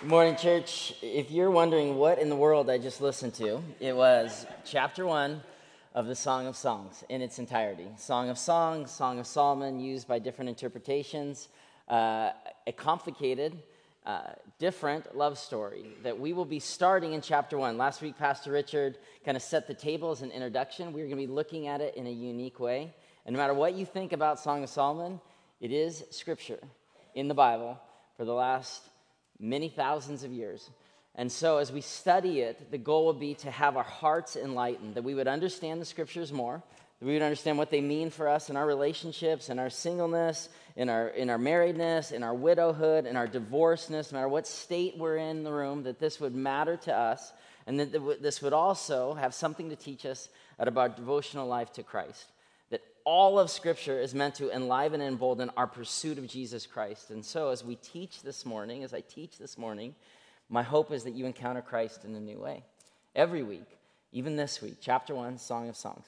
Good morning, church. If you're wondering what in the world I just listened to, it was chapter one of the Song of Songs in its entirety. Song of Songs, Song of Solomon, used by different interpretations. Uh, a complicated, uh, different love story that we will be starting in chapter one. Last week, Pastor Richard kind of set the table as an introduction. We're going to be looking at it in a unique way. And no matter what you think about Song of Solomon, it is scripture in the Bible for the last many thousands of years. And so, as we study it, the goal will be to have our hearts enlightened, that we would understand the scriptures more, that we would understand what they mean for us in our relationships, in our singleness, in our, in our marriedness, in our widowhood, in our divorceness, no matter what state we're in the room, that this would matter to us, and that this would also have something to teach us about devotional life to Christ all of Scripture is meant to enliven and embolden our pursuit of Jesus Christ. And so, as we teach this morning, as I teach this morning, my hope is that you encounter Christ in a new way. Every week, even this week, chapter one, Song of Songs.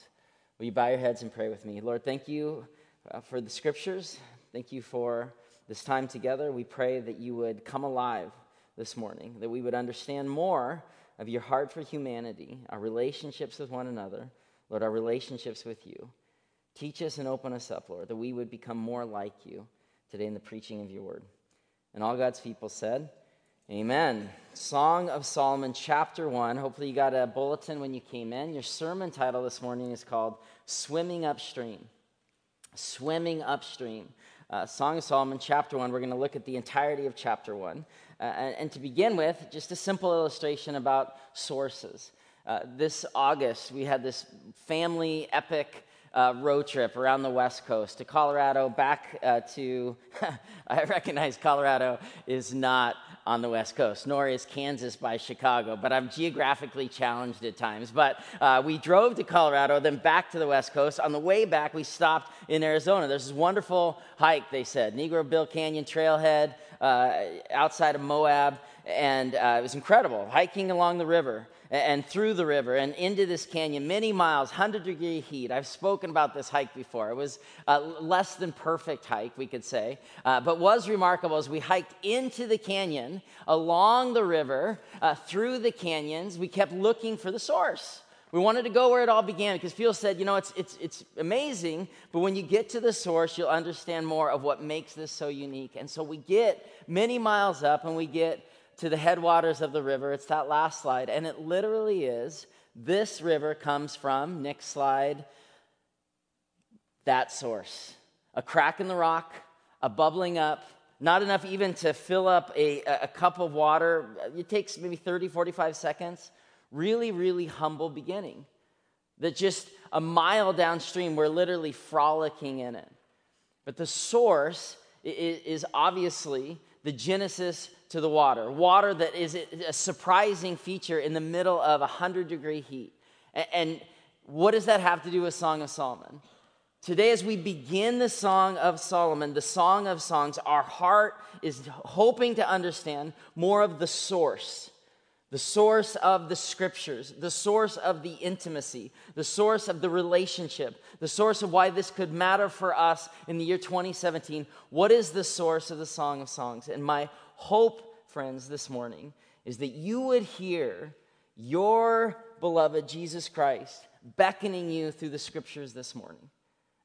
Will you bow your heads and pray with me? Lord, thank you uh, for the Scriptures. Thank you for this time together. We pray that you would come alive this morning, that we would understand more of your heart for humanity, our relationships with one another, Lord, our relationships with you. Teach us and open us up, Lord, that we would become more like you today in the preaching of your word. And all God's people said, Amen. Song of Solomon, chapter 1. Hopefully, you got a bulletin when you came in. Your sermon title this morning is called Swimming Upstream. Swimming Upstream. Uh, Song of Solomon, chapter 1. We're going to look at the entirety of chapter 1. Uh, and, and, to begin with, just a simple illustration about sources. Uh, this August, we had this family epic uh, road trip around the West Coast to Colorado, back uh, to, I recognize Colorado is not on the West Coast, nor is Kansas by Chicago, but I'm geographically challenged at times. But uh, we drove to Colorado, then back to the West Coast. On the way back, we stopped in Arizona. There's this wonderful hike, they said, Negro Bill Canyon Trailhead uh, outside of Moab, and uh, it was incredible, hiking along the river and through the river and into this canyon, many miles, 100 degree heat. I've spoken about this hike before. It was a less than perfect hike, we could say, uh, but was remarkable as we hiked into the canyon, along the river, uh, through the canyons. We kept looking for the source. We wanted to go where it all began because Phil said, you know, it's, it's, it's amazing, but when you get to the source, you'll understand more of what makes this so unique. And so we get many miles up and we get to the headwaters of the river. It's that last slide. And it literally is this river comes from, next slide, that source. A crack in the rock, a bubbling up, not enough even to fill up a, a cup of water. It takes maybe 30, 45 seconds. Really, really humble beginning. That just a mile downstream, we're literally frolicking in it. But the source is obviously the genesis to the water. Water that is a surprising feature in the middle of 100 degree heat. And what does that have to do with Song of Solomon? Today, as we begin the Song of Solomon, the Song of Songs, our heart is hoping to understand more of the source the source of the scriptures, the source of the intimacy, the source of the relationship, the source of why this could matter for us in the year 2017. What is the source of the Song of Songs? And my hope, friends, this morning is that you would hear your beloved Jesus Christ beckoning you through the scriptures this morning.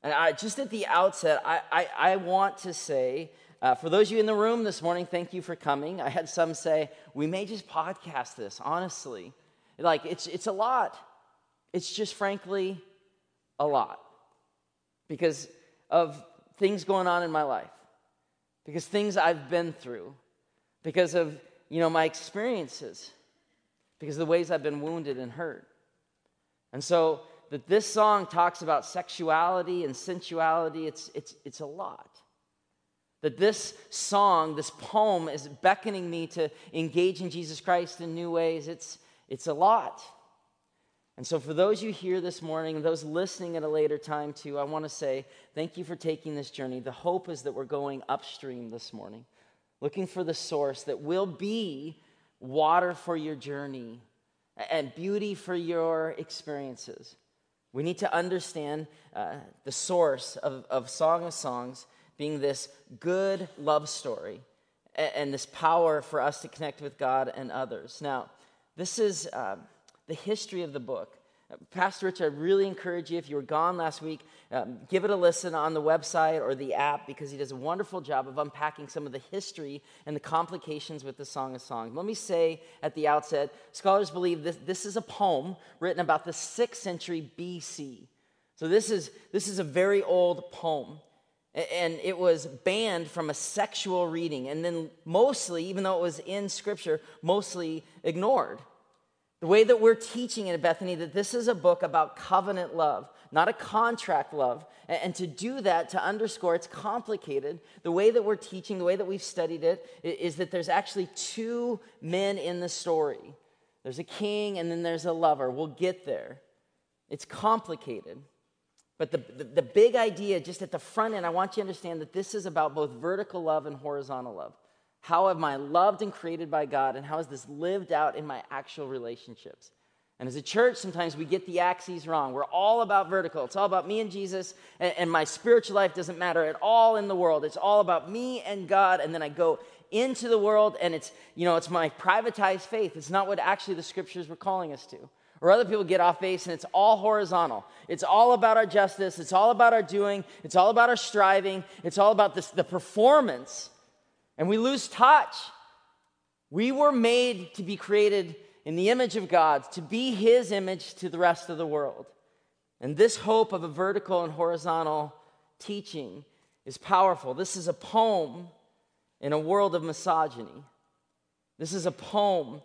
And I, just at the outset, I, I, I want to say, uh, for those of you in the room this morning, thank you for coming. I had some say, we may just podcast this, honestly. Like, it's, it's a lot. It's just frankly a lot because of things going on in my life, because things I've been through, because of, you know, my experiences, because of the ways I've been wounded and hurt. And so that this song talks about sexuality and sensuality, it's, it's, it's a lot. That this song, this poem, is beckoning me to engage in Jesus Christ in new ways. It's, it's a lot. And so, for those you here this morning, those listening at a later time too, I want to say thank you for taking this journey. The hope is that we're going upstream this morning, looking for the source that will be water for your journey and beauty for your experiences. We need to understand uh, the source of, of Song of Songs being this good love story and this power for us to connect with God and others. Now, this is uh, the history of the book. Pastor Rich, I really encourage you, if you were gone last week, um, give it a listen on the website or the app because he does a wonderful job of unpacking some of the history and the complications with the Song of Songs. Let me say at the outset scholars believe this, this is a poem written about the 6th century BC. So this is, this is a very old poem. And it was banned from a sexual reading, and then mostly, even though it was in scripture, mostly ignored. The way that we're teaching at Bethany that this is a book about covenant love, not a contract love. And to do that, to underscore it's complicated, the way that we're teaching, the way that we've studied it, is that there's actually two men in the story there's a king and then there's a lover. We'll get there. It's complicated. But the, the, the big idea, just at the front end, I want you to understand that this is about both vertical love and horizontal love. How am I loved and created by God, and how is this lived out in my actual relationships? And as a church, sometimes we get the axes wrong. We're all about vertical. It's all about me and Jesus, and, and, my spiritual life doesn't matter at all in the world. It's all about me and God, and then I go into the world, and it's, you know, it's my privatized faith. It's not what actually the scriptures were calling us to. Or other people get off base and it's all horizontal. It's all about our justice. It's all about our doing. It's all about our striving. It's all about this, the performance and we lose touch. We were made to be created in the image of God, to be His image to the rest of the world. And this hope of a vertical and horizontal teaching is powerful. This is a poem in a world of misogyny. This is a poem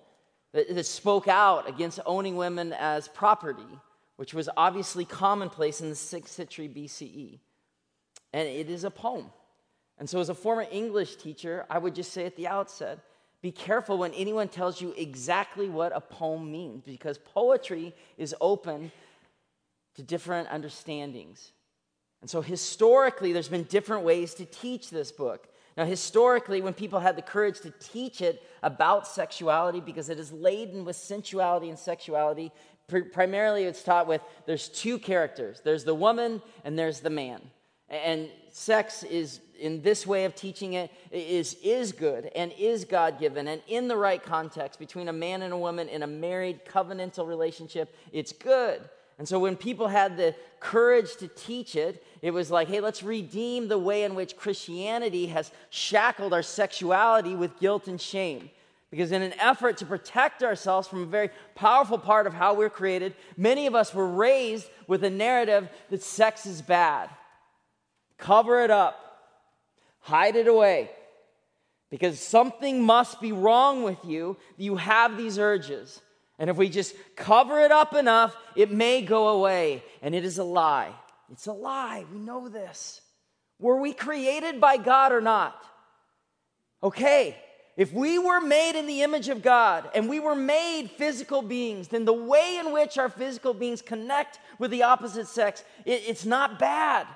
that, that spoke out against owning women as property, which was obviously commonplace in the 6th century BCE. And it is a poem. And so, as a former English teacher, I would just say at the outset be careful when anyone tells you exactly what a poem means, because poetry is open to different understandings. And so, historically, there's been different ways to teach this book. Now, historically, when people had the courage to teach it about sexuality, because it is laden with sensuality and sexuality, pr- primarily it's taught with there's two characters there's the woman and there's the man. And sex is in this way of teaching it is, is good and is God given and in the right context between a man and a woman in a married covenantal relationship, it's good. And so when people had the courage to teach it, it was like, hey, let's redeem the way in which Christianity has shackled our sexuality with guilt and shame. Because in an effort to protect ourselves from a very powerful part of how we're created, many of us were raised with a narrative that sex is bad. Cover it up. Hide it away. Because something must be wrong with you. You have these urges. And if we just cover it up enough, it may go away. And it is a lie. It's a lie. We know this. Were we created by God or not? Okay, if we were made in the image of God and we were made physical beings, then the way in which our physical beings connect with the opposite sex, it, it's not bad,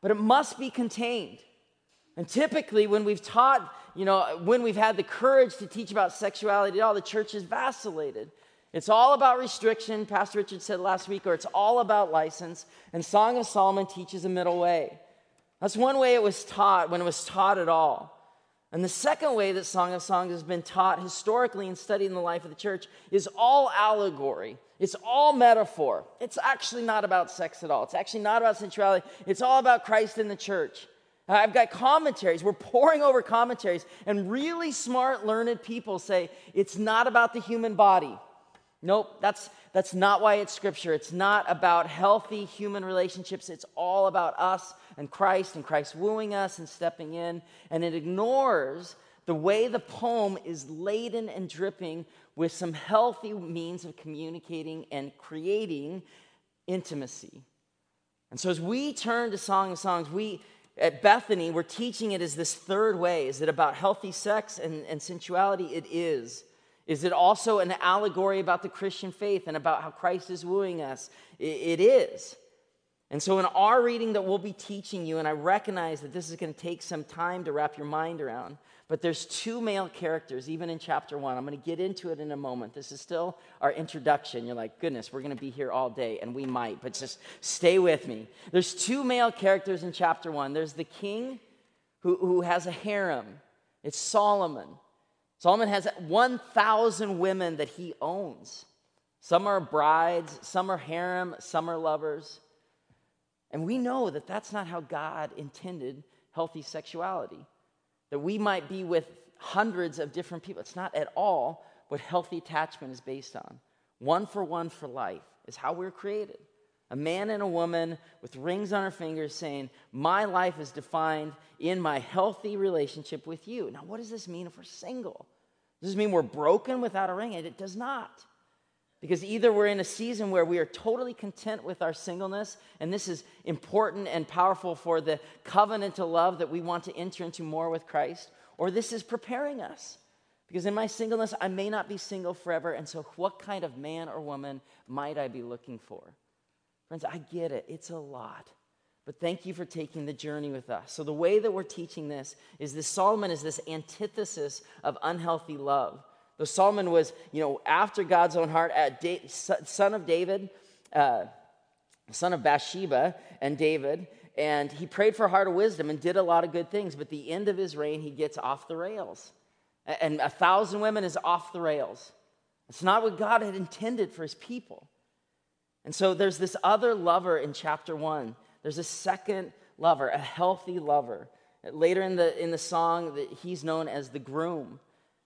but it must be contained. And typically, when we've taught, you know, when we've had the courage to teach about sexuality all, the church has vacillated. It's all about restriction, Pastor Richard said last week, or it's all about license. And Song of Solomon teaches a middle way. That's one way it was taught when it was taught at all. And the second way that Song of Songs has been taught historically and studied in the life of the church is all allegory. It's all metaphor. It's actually not about sex at all. It's actually not about sensuality. It's all about Christ in the church. Uh, I've got commentaries. We're pouring over commentaries, and really smart, learned people say it's not about the human body. Nope, that's, that's not why it's scripture. It's not about healthy human relationships. It's all about us and Christ and Christ wooing us and stepping in. And it ignores the way the poem is laden and dripping with some healthy means of communicating and creating intimacy. And so as we turn to Song of Songs, we at Bethany, we're teaching it as this third way. Is it about healthy sex and, and sensuality? It is. Is it also an allegory about the Christian faith and about how Christ is wooing us? it, it is. And so, in our reading that we'll be teaching you, and I recognize that this is going to take some time to wrap your mind around, but there's two male characters, even in chapter one. I'm going to get into it in a moment. This is still our introduction. You're like, goodness, we're going to be here all day, and we might, but just stay with me. There's two male characters in chapter one there's the king who, who has a harem. It's Solomon. Solomon has 1,000 women that he owns. Some are brides, some are harem, some are lovers. And we know that that's not how God intended healthy sexuality. That we might be with hundreds of different people. It's not at all what healthy attachment is based on. One for one for life is how we're created. A man and a woman with rings on our fingers saying, My life is defined in my healthy relationship with you. Now, what does this mean if we're single? Does this mean we're broken without a ring? It does not. Because either we're in a season where we are totally content with our singleness, and this is important and powerful for the covenantal love that we want to enter into more with Christ, or this is preparing us. Because in my singleness, I may not be single forever, and so what kind of man or woman might I be looking for? Friends, I get it, it's a lot. But thank you for taking the journey with us. So, the way that we're teaching this is this Solomon is this antithesis of unhealthy love. Though Solomon was, you know, after God's own heart, da- son of David, uh, son of Bathsheba and David, and he prayed for a heart of wisdom and did a lot of good things. But the end of his reign, he gets off the rails. And a thousand women is off the rails. It's not what God had intended for his people. And so there's this other lover in chapter one. There's a second lover, a healthy lover. Later in the, in the song, he's known as the groom.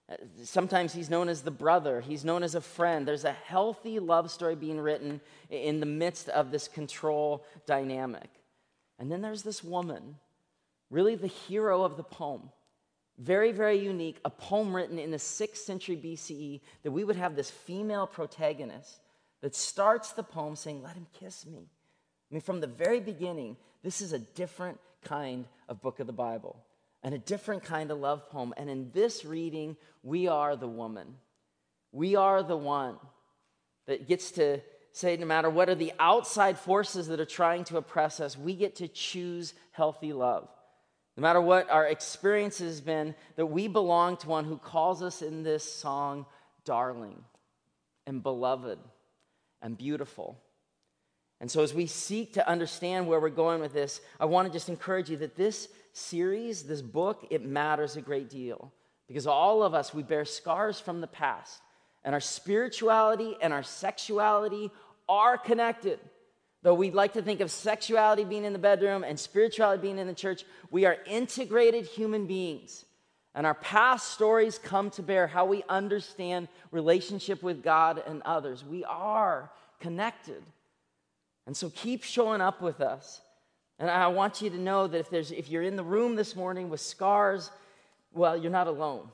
Uh, sometimes he's known as the brother, he's known as a friend. There's a healthy love story being written in the midst of this control dynamic. And then there's this woman, really the hero of the poem. Very, very unique, a poem written in the 6th century BCE that we would have this female protagonist that starts the poem saying, Let him kiss me. I mean, from the very beginning, this is a different kind of book of the Bible and a different kind of love poem. And in this reading, we are the woman. We are the one that gets to say, no matter what are the outside forces that are trying to oppress us, we get to choose healthy love. No matter what our experience has been, that we belong to one who calls us in this song darling and beloved and beautiful. And so, as we seek to understand where we're going with this, I want to just encourage you that this series, this book, it matters a great deal because all of us, we bear scars from the past, and our spirituality and our sexuality are connected. Though we'd like to think of sexuality being in the bedroom and spirituality being in the church, we are integrated human beings. And our past stories come to bear how we understand relationship with God and others. We are connected. And so keep showing up with us. And I want you to know that if, there's, if you're in the room this morning with scars, well, you're not alone.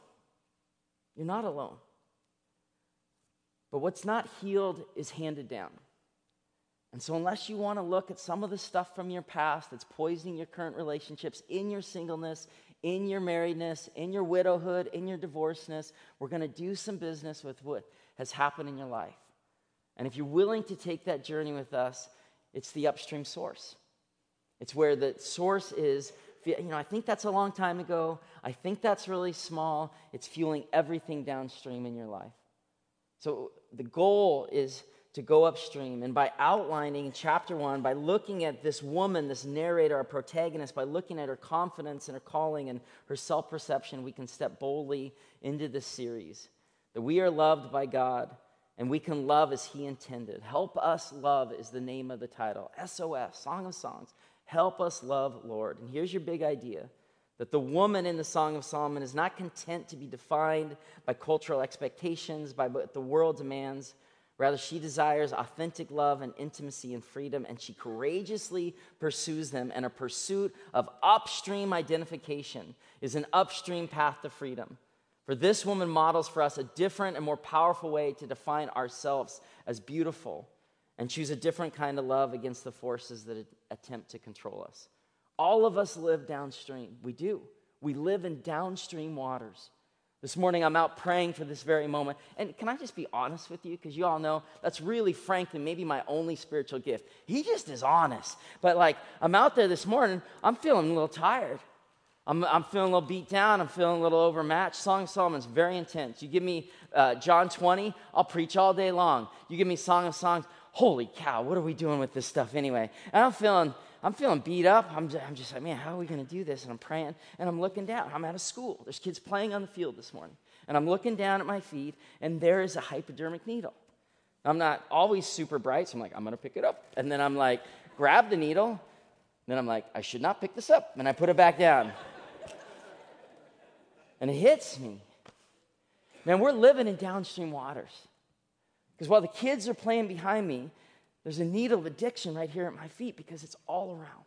You're not alone. But what's not healed is handed down. And so, unless you want to look at some of the stuff from your past that's poisoning your current relationships, in your singleness, in your marriedness, in your widowhood, in your divorceness, we're going to do some business with what has happened in your life. And if you're willing to take that journey with us, it's the upstream source. It's where the source is, you know, I think that's a long time ago. I think that's really small. It's fueling everything downstream in your life. So the goal is to go upstream. And by outlining chapter one, by looking at this woman, this narrator, our protagonist, by looking at her confidence and her calling and her self perception, we can step boldly into this series. That we are loved by God and we can love as He intended. Help Us Love is the name of the title SOS, Song of Songs. Help us love, Lord. And here's your big idea that the woman in the Song of Solomon is not content to be defined by cultural expectations, by what the world demands. Rather, she desires authentic love and intimacy and freedom, and she courageously pursues them. And a pursuit of upstream identification is an upstream path to freedom. For this woman models for us a different and more powerful way to define ourselves as beautiful and choose a different kind of love against the forces that attempt to control us. All of us live downstream. We do. We live in downstream waters. This morning, I'm out praying for this very moment. And can I just be honest with you? Because you all know that's really, frankly, maybe my only spiritual gift. He just is honest. But like, I'm out there this morning, I'm feeling a little tired. I'm, I'm feeling a little beat down. I'm feeling a little overmatched. Song of Solomon's very intense. You give me uh, John 20, I'll preach all day long. You give me Song of Songs, holy cow, what are we doing with this stuff anyway? And I'm feeling I'm feeling beat up. I'm just, I'm just like, man, how are we going to do this? And I'm praying and I'm looking down. I'm out of school. There's kids playing on the field this morning. And I'm looking down at my feet and there is a hypodermic needle. I'm not always super bright, so I'm like, I'm going to pick it up. And then I'm like, grab the needle. Then I'm like, I should not pick this up. And I put it back down. And it hits me. Man, we're living in downstream waters. Because while the kids are playing behind me, there's a needle of addiction right here at my feet because it's all around.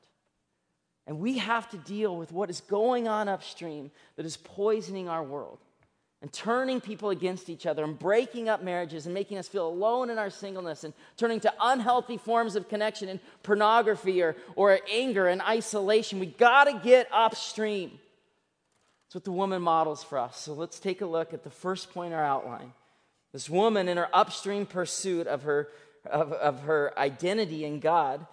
And we have to deal with what is going on upstream that is poisoning our world and turning people against each other and breaking up marriages and making us feel alone in our singleness and turning to unhealthy forms of connection and pornography or, or anger and isolation. We got to get upstream. That's what the woman models for us. So let's take a look at the first point in our outline. This woman, in her upstream pursuit of her, of, of her identity in God,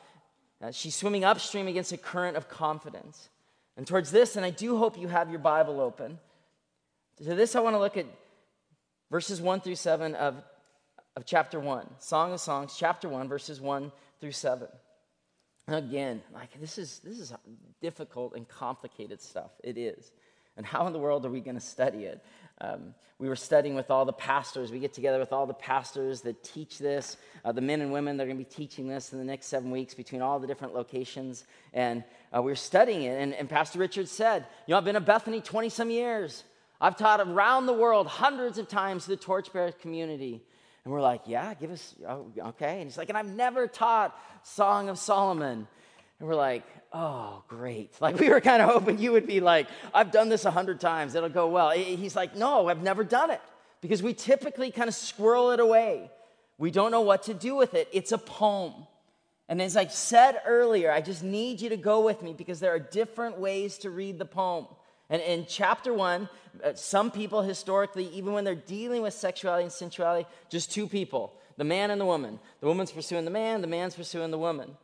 uh, she's swimming upstream against a current of confidence. And towards this, and I do hope you have your Bible open, to this I want to look at verses 1 through 7 of, of chapter 1, Song of Songs, chapter 1, verses 1 through 7. And again, like this is this is difficult and complicated stuff. It is. And how in the world are we going to study it? Um, we were studying with all the pastors. We get together with all the pastors that teach this, uh, the men and women that are going to be teaching this in the next seven weeks between all the different locations. And uh, we were studying it. And, and Pastor Richard said, You know, I've been at Bethany 20 some years. I've taught around the world hundreds of times to the Torchbearer community. And we're like, Yeah, give us, oh, okay. And he's like, And I've never taught Song of Solomon. And we're like, oh, great. Like, we were kind of hoping you would be like, I've done this a hundred times, it'll go well. He's like, no, I've never done it because we typically kind of squirrel it away. We don't know what to do with it. It's a poem. And as I said earlier, I just need you to go with me because there are different ways to read the poem. And in chapter one, uh, some people historically, even when they're dealing with sexuality and sensuality, just two people the man and the woman. The woman's pursuing the man, the man's pursuing the woman.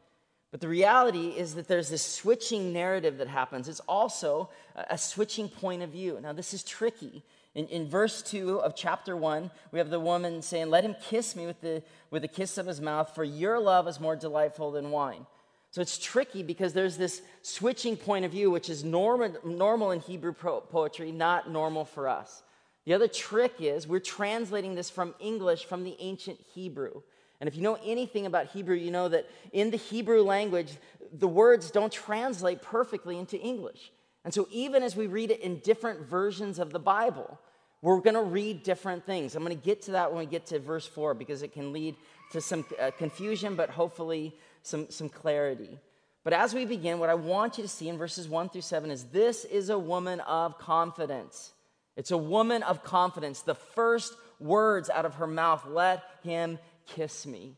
But the reality is that there's this switching narrative that happens. It's also a switching point of view. Now, this is tricky. In, in verse 2 of chapter 1, we have the woman saying, Let him kiss me with the, with the kiss of his mouth, for your love is more delightful than wine. So it's tricky because there's this switching point of view, which is normal, normal in Hebrew poetry, not normal for us. The other trick is we're translating this from English from the ancient Hebrew. And if you know anything about Hebrew, you know that in the Hebrew language, the words don't translate perfectly into English. And so, even as we read it in different versions of the Bible, we're going to read different things. I'm going to get to that when we get to verse 4 because it can lead to some uh, confusion, but hopefully some, some clarity. But as we begin, what I want you to see in verses 1 through 7 is this is a woman of confidence. It's a woman of confidence. The first words out of her mouth, let him Kiss Me,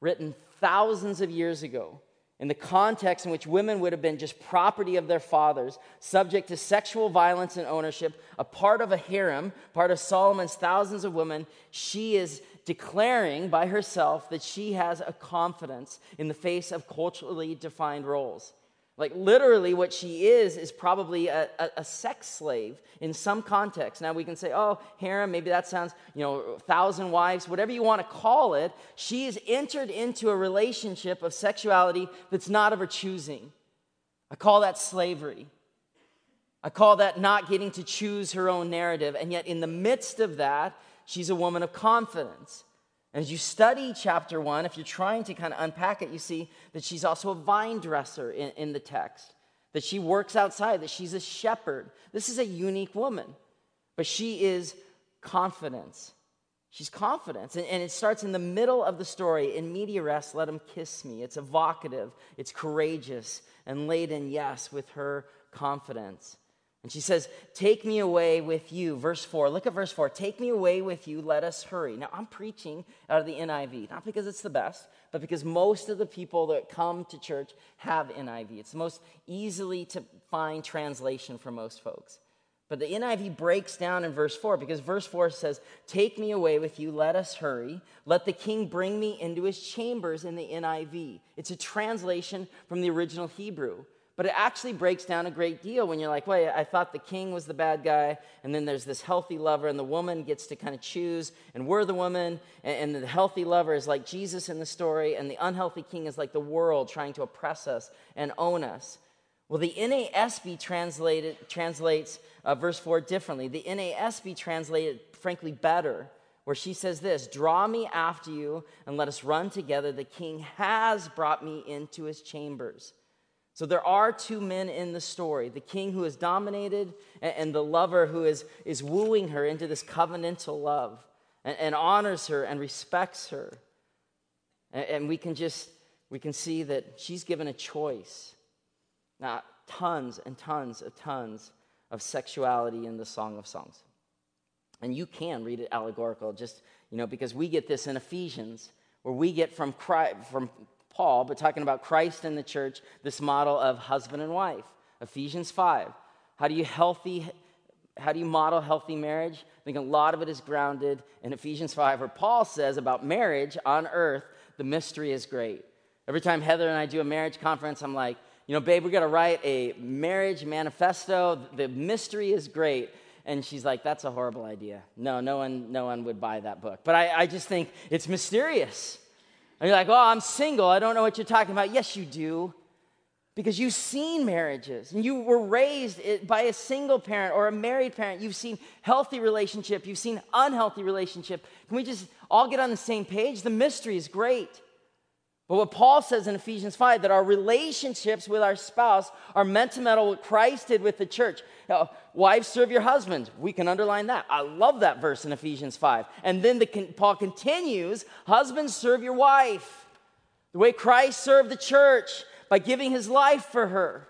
written thousands of years ago in the context in which women would have been just property of their fathers, subject to sexual violence and ownership, a part of a harem, part of Solomon's thousands of women, she is declaring by herself that she has a confidence in the face of culturally defined roles. Like, literally, what she is is probably a, a, a, sex slave in some context. Now, we can say, oh, harem, maybe that sounds, you know, thousand wives, whatever you want to call it. She has entered into a relationship of sexuality that's not of her choosing. I call that slavery. I call that not getting to choose her own narrative. And yet, in the midst of that, she's a woman of confidence. As you study chapter one, if you're trying to kind of unpack it, you see that she's also a vine dresser in, in, the text, that she works outside, that she's a shepherd. This is a unique woman, but she is confidence. She's confidence. And, and it starts in the middle of the story in media res, let him kiss me. It's evocative, it's courageous, and laden, yes, with her confidence. And she says, Take me away with you. Verse 4. Look at verse 4. Take me away with you. Let us hurry. Now, I'm preaching out of the NIV, not because it's the best, but because most of the people that come to church have NIV. It's the most easily to find translation for most folks. But the NIV breaks down in verse 4 because verse 4 says, Take me away with you, let us hurry. Let the king bring me into his chambers in the NIV. It's a translation from the original Hebrew. But it actually breaks down a great deal when you're like, wait, I thought the king was the bad guy, and then there's this healthy lover, and the woman gets to kind of choose, and we're the woman, and, and the healthy lover is like Jesus in the story, and the unhealthy king is like the world trying to oppress us and own us. Well, the NASB translated, translates uh, verse 4 differently. The NASB translated, frankly, better where she says this Draw me after you and let us run together. The king has brought me into his chambers. So there are two men in the story the king who is dominated and the lover who is, is wooing her into this covenantal love and, and honors her and respects her. And, and we can just we can see that she's given a choice. Now, tons and tons of tons of sexuality in the Song of Songs. And you can read it allegorical, just, you know, because we get this in Ephesians, where we get from, Christ, from Paul, but talking about Christ and the church, this model of husband and wife. Ephesians 5. How do you healthy how do you model healthy marriage? I think a lot of it is grounded in Ephesians 5, where Paul says about marriage on earth, the mystery is great. Every time Heather and I do a marriage conference, I'm like, you know, babe, we got to write a marriage manifesto. The mystery is great. And she's like, that's a horrible idea. No, no one, no one would buy that book. But I, I just think it's mysterious. And you're like, oh, I'm single. I don't know what you're talking about. Yes, you do. Because you've seen marriages and you were raised by a single parent or a married parent. You've seen healthy relationship, you've seen unhealthy relationship. Can we just all get on the same page? The mystery is great. But what Paul says in Ephesians 5 that our relationships with our spouse are meant to model what Christ did with the church. Now, wives serve your husbands. We can underline that. I love that verse in Ephesians 5. And then the, Paul continues husbands serve your wife. The way Christ served the church by giving his life for her.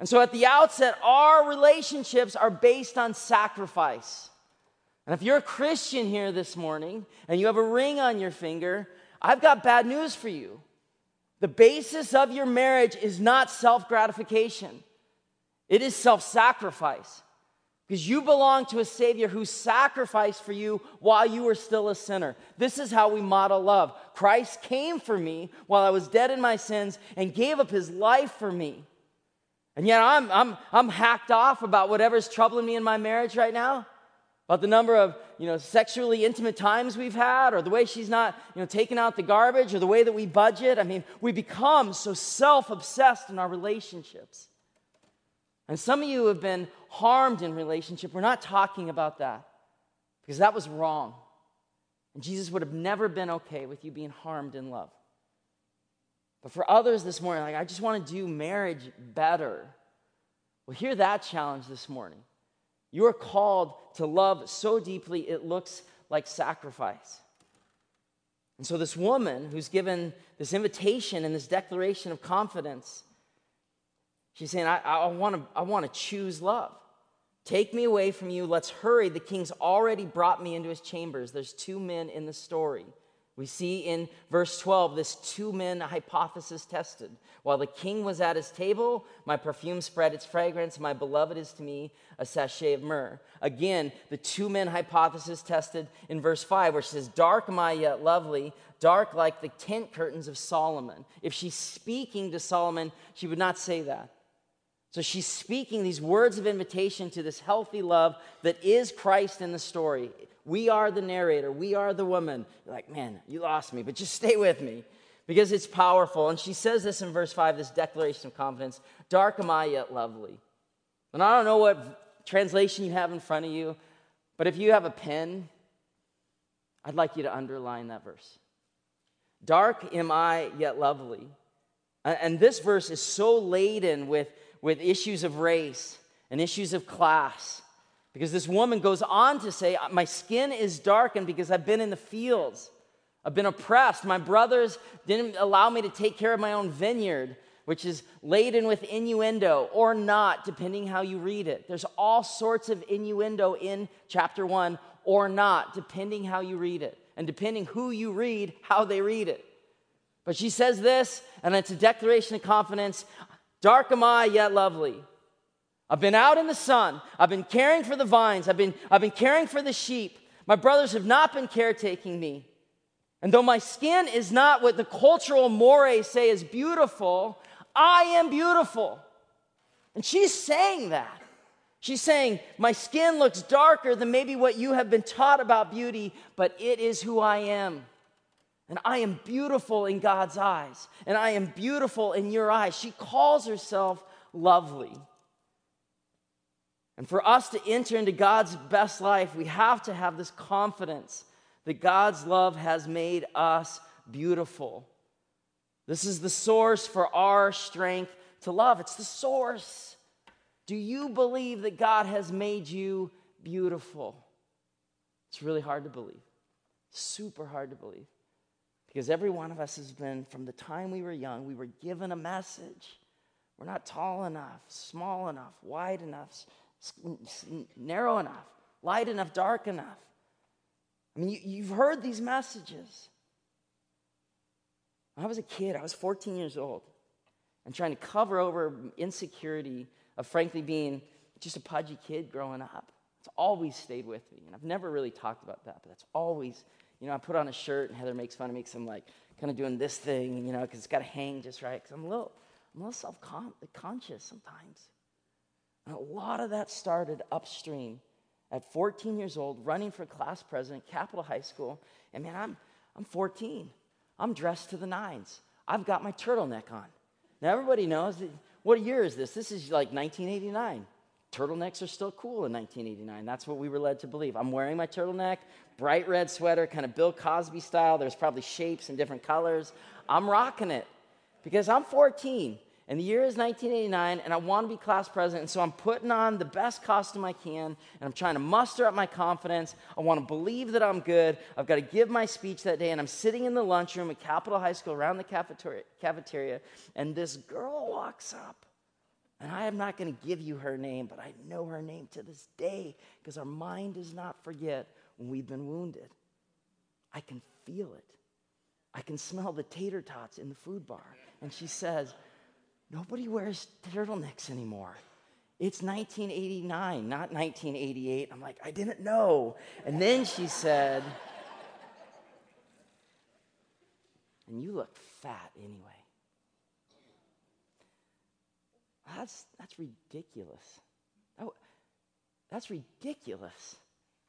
And so at the outset, our relationships are based on sacrifice. And if you're a Christian here this morning and you have a ring on your finger, I've got bad news for you. The basis of your marriage is not self gratification, it is self sacrifice. Because you belong to a Savior who sacrificed for you while you were still a sinner. This is how we model love. Christ came for me while I was dead in my sins and gave up his life for me. And yet I'm, I'm, I'm hacked off about whatever's troubling me in my marriage right now about the number of you know sexually intimate times we've had or the way she's not you know taking out the garbage or the way that we budget. I mean we become so self-obsessed in our relationships. And some of you have been harmed in relationship. We're not talking about that because that was wrong. And jesus would have never been okay with you being harmed in love. But for others this morning like i just want to do marriage better. Well hear that challenge this morning you are called to love so deeply it looks like sacrifice. And so, this woman who's given this invitation and this declaration of confidence, she's saying, I, I want to choose love. Take me away from you. Let's hurry. The king's already brought me into his chambers. There's two men in the story. We see in verse 12 this two men hypothesis tested. While the king was at his table, my perfume spread its fragrance. My beloved is to me a sachet of myrrh. Again, the two men hypothesis tested in verse 5, where she says, Dark am I yet lovely, dark like the tent curtains of Solomon. If she's speaking to Solomon, she would not say that. So she's speaking these words of invitation to this healthy love that is Christ in the story. We are the narrator. We are the woman. You're like, man, you lost me, but just stay with me because it's powerful. And she says this in verse 5, this declaration of confidence Dark am I yet lovely. And I don't know what translation you have in front of you, but if you have a pen, I'd like you to underline that verse. Dark am I yet lovely. And this verse is so laden with, with issues of race and issues of class because this woman goes on to say, My skin is darkened because I've been in the fields. I've been oppressed. My brothers didn't allow me to take care of my own vineyard, which is laden with innuendo or not, depending how you read it. There's all sorts of innuendo in chapter one or not, depending how you read it. And depending who you read, how they read it. But she says this, and it's a declaration of confidence Dark am I, yet lovely. I've been out in the sun. I've been caring for the vines. I've been, I've been caring for the sheep. My brothers have not been caretaking me. And though my skin is not what the cultural mores say is beautiful, I am beautiful. And she's saying that. She's saying, My skin looks darker than maybe what you have been taught about beauty, but it is who I am. And I am beautiful in God's eyes, and I am beautiful in your eyes. She calls herself lovely. And for us to enter into God's best life, we have to have this confidence that God's love has made us beautiful. This is the source for our strength to love. It's the source. Do you believe that God has made you beautiful? It's really hard to believe. Super hard to believe. Because every one of us has been, from the time we were young, we were given a message. We're not tall enough, small enough, wide enough, narrow enough, light enough, dark enough. I mean, you, have heard these messages. When I was a kid, I was 14 years old, and trying to cover over insecurity of frankly being just a pudgy kid growing up. It's always stayed with me. And I've never really talked about that, but that's always, you know, I put on a shirt and Heather makes fun of me because I'm like kind of doing this thing, you know, because it's got to hang just right. Because I'm a little, I'm a little self conscious sometimes. And a lot of that started upstream at 14 years old, running for class president, Capital High School. And man, I'm, I'm 14. I'm dressed to the nines. I've got my turtleneck on. Now, everybody knows that, what year is this? This is like 1989. Turtlenecks are still cool in 1989. That's what we were led to believe. I'm wearing my turtleneck, bright red sweater, kind of Bill Cosby style. There's probably shapes and different colors. I'm rocking it because I'm 14 and the year is 1989, and I want to be class president. And so I'm putting on the best costume I can, and I'm trying to muster up my confidence. I want to believe that I'm good. I've got to give my speech that day, and I'm sitting in the lunchroom at Capital High School around the cafeteria, cafeteria and this girl walks up. And I am not going to give you her name, but I know her name to this day because our mind does not forget when we've been wounded. I can feel it. I can smell the tater tots in the food bar. And she says, Nobody wears turtlenecks anymore. It's 1989, not 1988. I'm like, I didn't know. And then she said, and you look fat anyway. That's, that's ridiculous. That, that's ridiculous.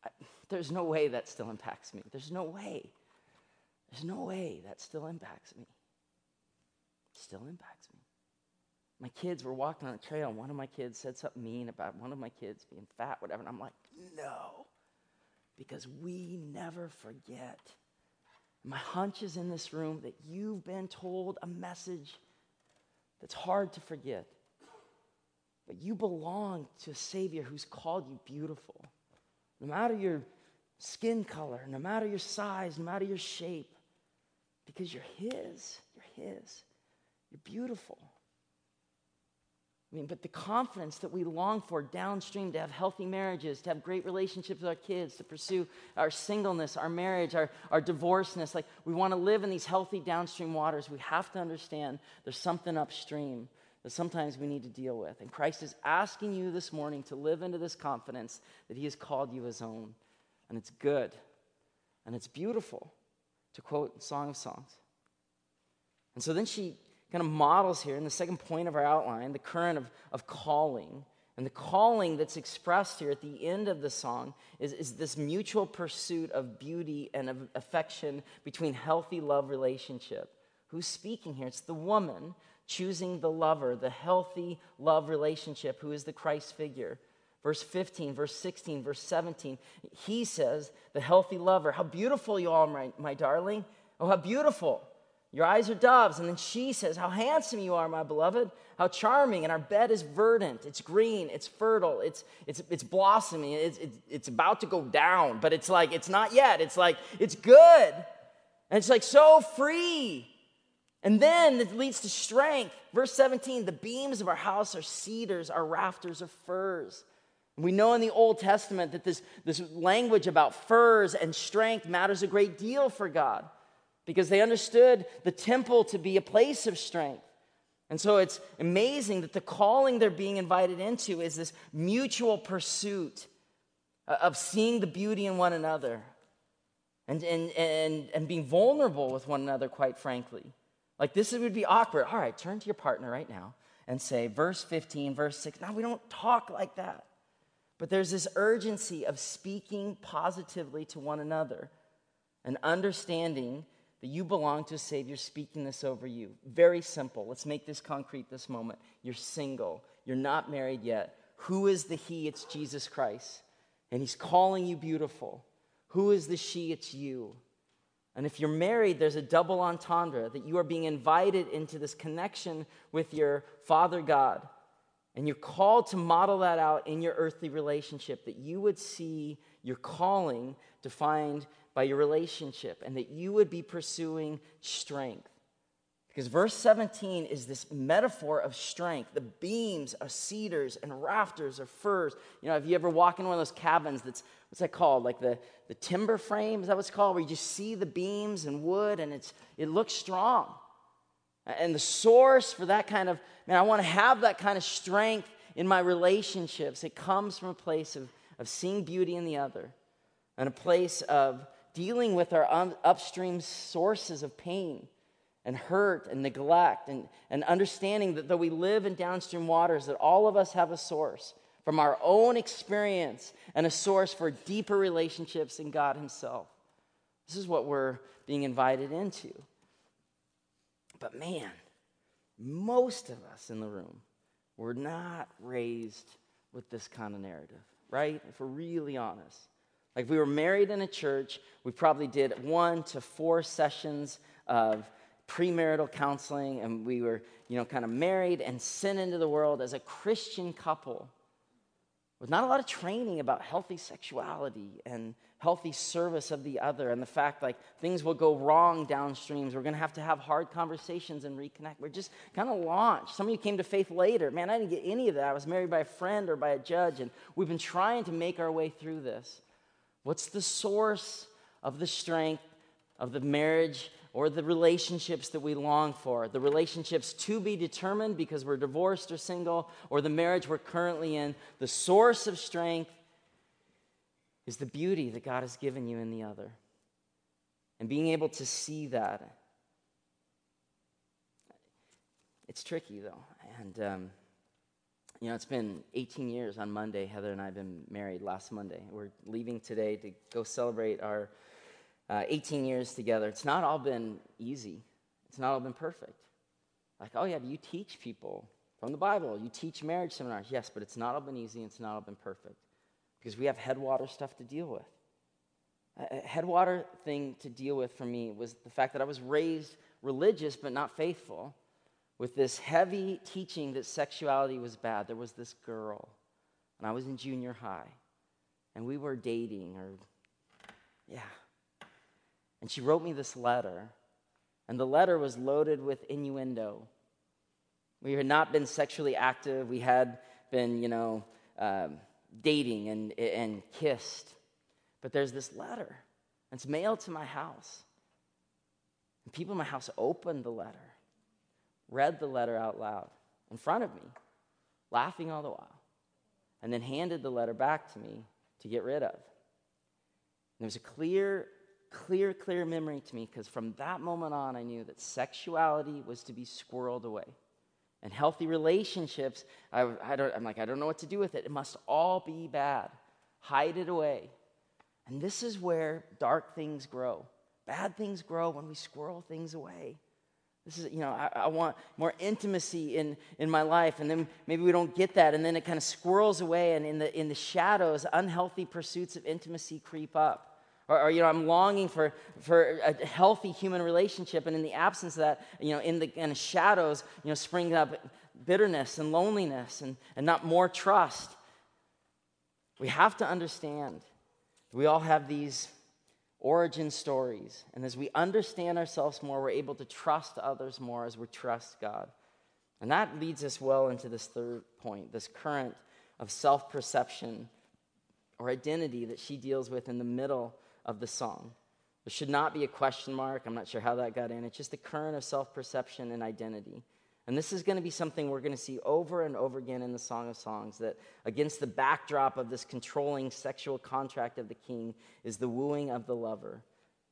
I, there's no way that still impacts me. There's no way. There's no way that still impacts me. Still impacts me. My kids were walking on a trail, and one of my kids said something mean about one of my kids being fat, whatever. And I'm like, no, because we never forget. My hunch is in this room that you've been told a message that's hard to forget. But you belong to a Savior who's called you beautiful. No matter your skin color, no matter your size, no matter your shape, because you're His. You're His. You're beautiful. I mean, but the confidence that we long for downstream to have healthy marriages, to have great relationships with our kids, to pursue our singleness, our marriage, our, our divorceness, like we want to live in these healthy downstream waters, we have to understand there's something upstream that sometimes we need to deal with. And Christ is asking you this morning to live into this confidence that He has called you His own. And it's good and it's beautiful, to quote Song of Songs. And so then she kind of models here in the second point of our outline the current of, of calling. And the calling that's expressed here at the end of the song is, is this mutual pursuit of beauty and of affection between healthy love relationship. Who's speaking here? It's the woman choosing the lover, the healthy love relationship, who is the Christ figure. Verse 15, verse 16, verse 17, he says, the healthy lover, how beautiful you are, my, my darling. Oh, how beautiful. Your eyes are doves. And then she says, How handsome you are, my beloved. How charming. And our bed is verdant. It's green. It's fertile. It's, it's, it's blossoming. It's, it's, it's about to go down, but it's like, it's not yet. It's like, it's good. And it's like so free. And then it leads to strength. Verse 17 the beams of our house are cedars, our rafters are firs. We know in the Old Testament that this, this language about firs and strength matters a great deal for God because they understood the temple to be a place of strength. And so it's amazing that the calling they're being invited into is this mutual pursuit of seeing the beauty in one another and, and, and, and being vulnerable with one another, quite frankly. Like, this would be awkward. All right, turn to your partner right now and say, verse 15, verse 6. Now, we don't talk like that. But there's this urgency of speaking positively to one another and understanding that you belong to a Savior speaking this over you. Very simple. Let's make this concrete this moment. You're single, you're not married yet. Who is the He? It's Jesus Christ. And He's calling you beautiful. Who is the She? It's you. And if you're married, there's a double entendre that you are being invited into this connection with your Father God. And you're called to model that out in your earthly relationship, that you would see your calling defined by your relationship, and that you would be pursuing strength. Because verse 17 is this metaphor of strength. The beams are cedars and rafters are firs. You know, have you ever walked in one of those cabins that's, what's that called? Like the, the timber frame? Is that what's called? Where you just see the beams and wood and it's, it looks strong. And the source for that kind of, man, I want to have that kind of strength in my relationships. It comes from a place of, of seeing beauty in the other and a place of dealing with our un- upstream sources of pain and hurt and neglect and, and understanding that though we live in downstream waters that all of us have a source from our own experience and a source for deeper relationships in god himself. This is what we're being invited into. But man most of us in the room were not raised with this kind of narrative right? If we're really honest. Like we were married in a church. We probably did one to four sessions of premarital counseling and we were, you know, kind of married and sent into the world as a Christian couple with not a lot of training about healthy sexuality and healthy service of the other and the fact like things will go wrong downstreams. We're going to have to have hard conversations and reconnect. We're just kind of launched. Some of you came to faith later. Man i didn't get any of that. I was married by a friend or by a judge and we've been trying to make our way through this. What's the source of the strength of the marriage or the relationships that we long for, the relationships to be determined because we're divorced or single, or the marriage we're currently in, the source of strength is the beauty that God has given you in the other. And being able to see that. It's tricky though. And, um, you know, it's been 18 years on Monday. Heather and I have been married last Monday. We're leaving today to go celebrate our uh, 18 years together, it's not all been easy. It's not all been perfect. Like, oh, yeah, you teach people from the Bible. You teach marriage seminars. Yes, but it's not all been easy. It's not all been perfect because we have headwater stuff to deal with. A headwater thing to deal with for me was the fact that I was raised religious but not faithful with this heavy teaching that sexuality was bad. There was this girl, and I was in junior high, and we were dating, or yeah, and she wrote me this letter, and the letter was loaded with innuendo. We had not been sexually active, we had been, you know, um, dating and, and kissed. But there's this letter, it's mailed to my house. And people in my house opened the letter, read the letter out loud in front of me, laughing all the while, and then handed the letter back to me to get rid of. And there was a clear clear, clear memory to me because from that moment on, I knew that sexuality was to be squirreled away. And healthy relationships, I, I don't, I'm like, I don't know what to do with it. It must all be bad. Hide it away. And this is where dark things grow. Bad things grow when we squirrel things away. This is, you know, I, I, want more intimacy in, in my life, and then maybe we don't get that, and then it kind of squirrels away, and in the, in the shadows, unhealthy pursuits of intimacy creep up. Or, or, you know, I'm longing for, for a healthy human relationship, and in the absence of that, you know, in the, in the shadows, you know, spring up bitterness and loneliness and, and not more trust. We have to understand we all have these origin stories. And as we understand ourselves more, we're able to trust others more as we trust God. And that leads us well into this third point this current of self perception or identity that she deals with in the middle of the song. There should not be a question mark. I'm not sure how that got in. It's just the current of self perception and identity. And this is going to be something we're going to see over and over again in the Song of Songs that, against the backdrop of this controlling sexual contract of the king, is the wooing of the lover.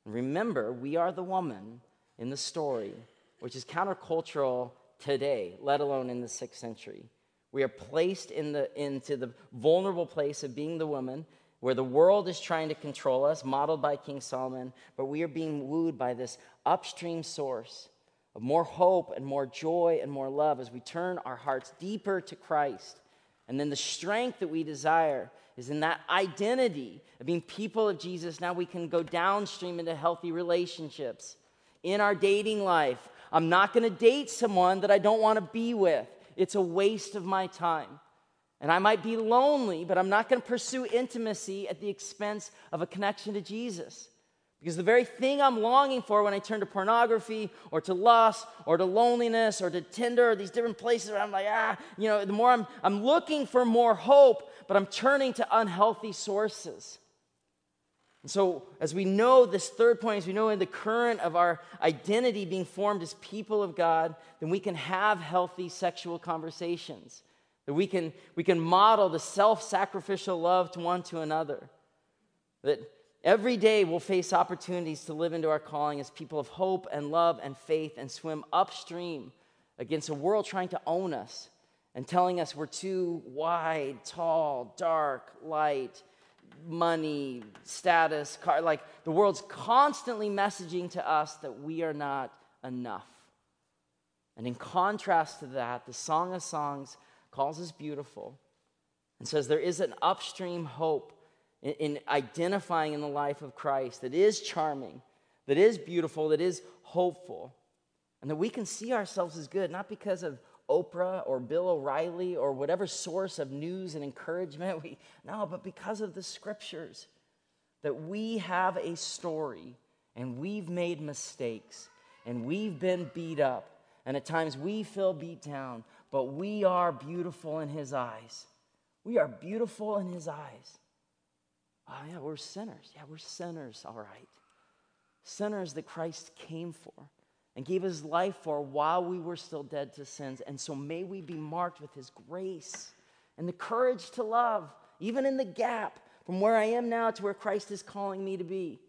Remember, we are the woman in the story which is countercultural today, let alone in the sixth century. We are placed in the, into the vulnerable place of being the woman where the world is trying to control us, modeled by King Solomon, but we are being wooed by this upstream source of more hope and more joy and more love as we turn our hearts deeper to Christ. And then the strength that we desire is in that identity of being people of Jesus. Now we can go downstream into healthy relationships in our dating life. I'm not going to date someone that I don't want to be with, it's a waste of my time. And I might be lonely, but I'm not going to pursue intimacy at the expense of a connection to Jesus. Because the very thing I'm longing for when I turn to pornography or to lust or to loneliness or to Tinder or these different places where I'm like, ah, you know, the more I'm, I'm looking for more hope, but I'm turning to unhealthy sources. And so, as we know this third point, as we know in the current of our identity being formed as people of God, then we can have healthy sexual conversations. That we can, we can model the self sacrificial love to one to another. That every day we'll face opportunities to live into our calling as people of hope and love and faith and swim upstream against a world trying to own us and telling us we're too wide, tall, dark, light, money, status, car. Like the world's constantly messaging to us that we are not enough. And in contrast to that, the Song of Songs calls us beautiful and says there is an upstream hope in, in identifying in the life of Christ that is charming, that is beautiful, that is hopeful, and that we can see ourselves as good, not because of Oprah or Bill O'Reilly or whatever source of news and encouragement we know, but because of the scriptures that we have a story and we've made mistakes and we've been beat up and at times we feel beat down, but we are beautiful in his eyes. We are beautiful in his eyes. Oh, yeah, we're sinners. Yeah, we're sinners, all right. Sinners that Christ came for and gave his life for while we were still dead to sins. And so may we be marked with his grace and the courage to love, even in the gap from where I am now to where Christ is calling me to be.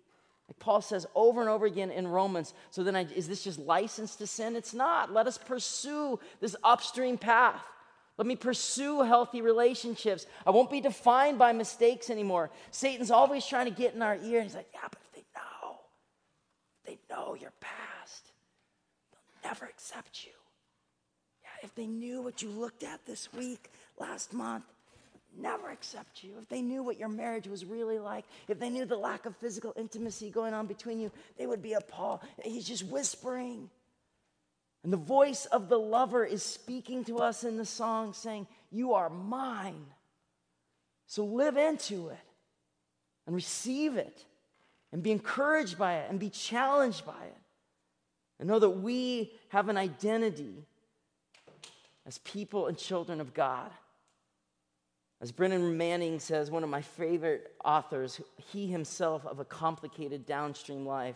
Paul says over and over again in Romans. So then, I, is this just license to sin? It's not. Let us pursue this upstream path. Let me pursue healthy relationships. I won't be defined by mistakes anymore. Satan's always trying to get in our ear. He's like, yeah, but if they know, if they know your past, they'll never accept you. Yeah, if they knew what you looked at this week, last month, never accept you. If they knew what your marriage was really like, if they knew the lack of physical intimacy going on between you, they would be appalled. He's just whispering. And the voice of the lover is speaking to us in the song, saying, You are mine. So live into it and receive it and be encouraged by it and be challenged by it. And know that we have an identity as people and children of God. As Brennan Manning says, one of my favorite authors, he himself of a complicated downstream life,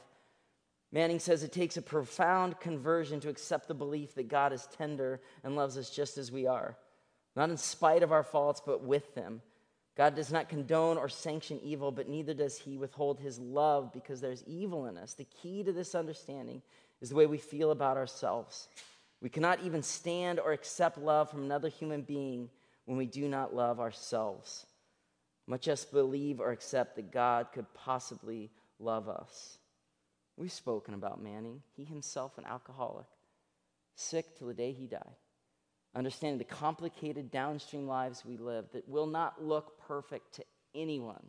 Manning says it takes a profound conversion to accept the belief that God is tender and loves us just as we are, not in spite of our faults, but with them. God does not condone or sanction evil, but neither does he withhold his love because there's evil in us. The key to this understanding is the way we feel about ourselves. We cannot even stand or accept love from another human being when we do not love ourselves, much less believe or accept that God could possibly love us. We've spoken about Manning. He himself, an alcoholic, sick till the day he died. Understanding the complicated downstream lives we live that will not look perfect to anyone.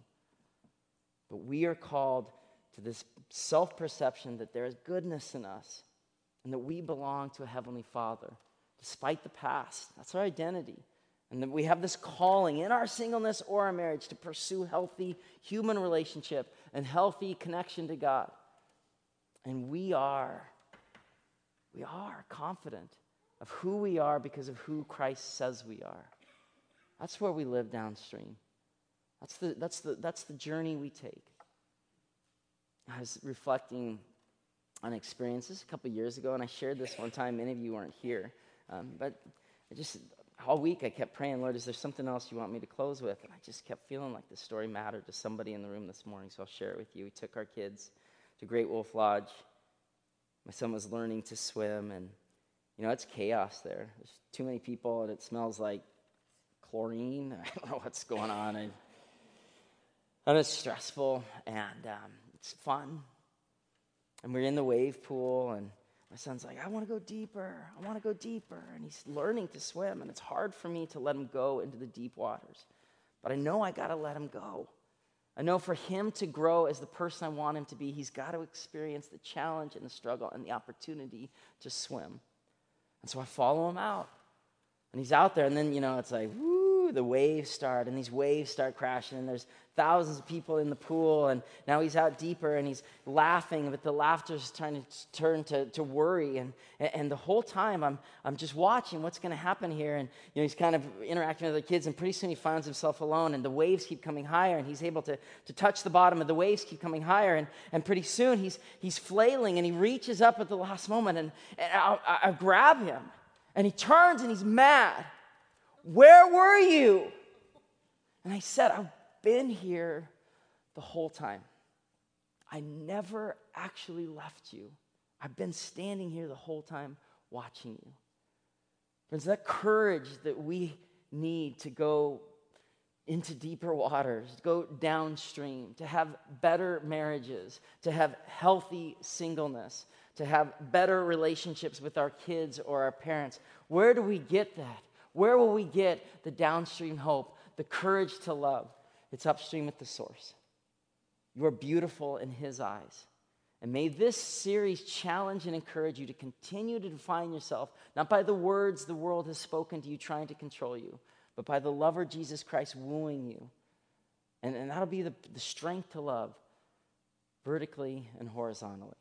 But we are called to this self perception that there is goodness in us and that we belong to a Heavenly Father despite the past. That's our identity. And that we have this calling in our singleness or our marriage to pursue healthy human relationship and healthy connection to God. And we are, we are confident of who we are because of who Christ says we are. That's where we live downstream. That's the, that's the, that's the journey we take. I was reflecting on experiences a couple years ago, and I shared this one time. Many of you weren't here. Um, but I just, all week, I kept praying, Lord, is there something else you want me to close with? And I just kept feeling like this story mattered to somebody in the room this morning, so I'll share it with you. We took our kids to Great Wolf Lodge. My son was learning to swim, and you know, it's chaos there. There's too many people, and it smells like chlorine. I don't know what's going on. And it's stressful, and um, it's fun. And we're in the wave pool, and my son's like, I want to go deeper. I want to go deeper. And he's learning to swim, and it's hard for me to let him go into the deep waters. But I know I got to let him go. I know for him to grow as the person I want him to be, he's got to experience the challenge and the struggle and the opportunity to swim. And so I follow him out. And he's out there, and then, you know, it's like, woo, the waves start, and these waves start crashing, and there's thousands of people in the pool, and now he's out deeper and he's laughing, but the laughter's trying to turn to, to worry. And, and the whole time I'm, I'm just watching what's going to happen here. And you know, he's kind of interacting with the kids, and pretty soon he finds himself alone, and the waves keep coming higher, and he's able to, to touch the bottom, and the waves keep coming higher. And, and pretty soon he's, he's flailing, and he reaches up at the last moment, and, and I, I grab him, and he turns and he's mad. Where were you? And I said, I've been here the whole time. I never actually left you. I've been standing here the whole time watching you. Friends, that courage that we need to go into deeper waters, go downstream, to have better marriages, to have healthy singleness, to have better relationships with our kids or our parents. Where do we get that? Where will we get the downstream hope, the courage to love? It's upstream at the source. You are beautiful in His eyes. And may this series challenge and encourage you to continue to define yourself, not by the words the world has spoken to you trying to control you, but by the lover Jesus Christ wooing you. And, and that'll be the, the strength to love vertically and horizontally.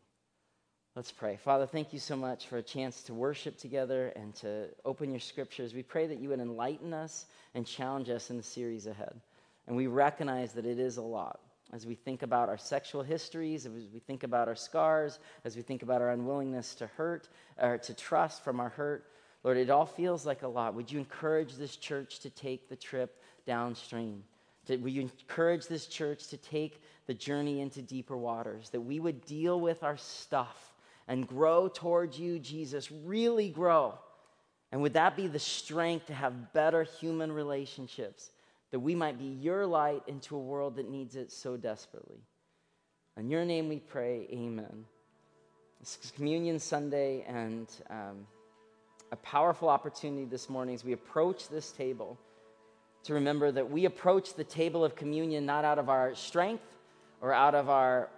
Let's pray. Father, thank you so much for a chance to worship together and to open your scriptures. We pray that you would enlighten us and challenge us in the series ahead. And we recognize that it is a lot as we think about our sexual histories, as we think about our scars, as we think about our unwillingness to hurt or to trust from our hurt. Lord, it all feels like a lot. Would you encourage this church to take the trip downstream? Would you encourage this church to take the journey into deeper waters? That we would deal with our stuff and grow towards you, Jesus, really grow. And would that be the strength to have better human relationships, that we might be your light into a world that needs it so desperately? In your name we pray, amen. This is Communion Sunday, and um, a powerful opportunity this morning as we approach this table to remember that we approach the table of communion not out of our strength or out of our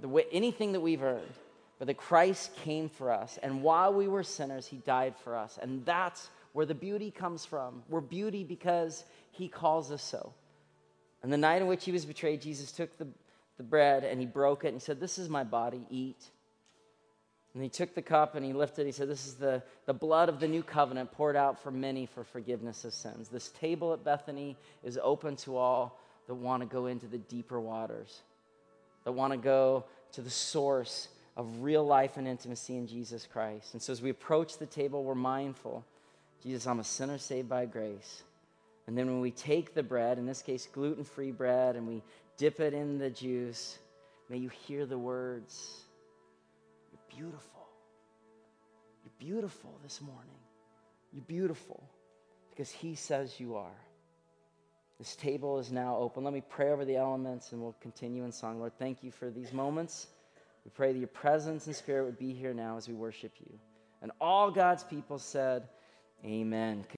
the way, anything that we've earned, but that Christ came for us. And while we were sinners, he died for us. And that's where the beauty comes from. We're beauty because he calls us so. And the night in which he was betrayed, Jesus took the, the bread and he broke it and he said, This is my body, eat. And he took the cup and he lifted it. He said, This is the, the blood of the new covenant poured out for many for forgiveness of sins. This table at Bethany is open to all that want to go into the deeper waters, that want to go to the source of real life and intimacy in Jesus Christ. And so as we approach the table, we're mindful Jesus, I'm a sinner saved by grace. And then when we take the bread, in this case, gluten free bread, and we dip it in the juice, may you hear the words You're beautiful. You're beautiful this morning. You're beautiful because He says you are. This table is now open. Let me pray over the elements and we'll continue in song. Lord, thank you for these moments. We pray that your presence and spirit would be here now as we worship you. And all God's people said, Amen.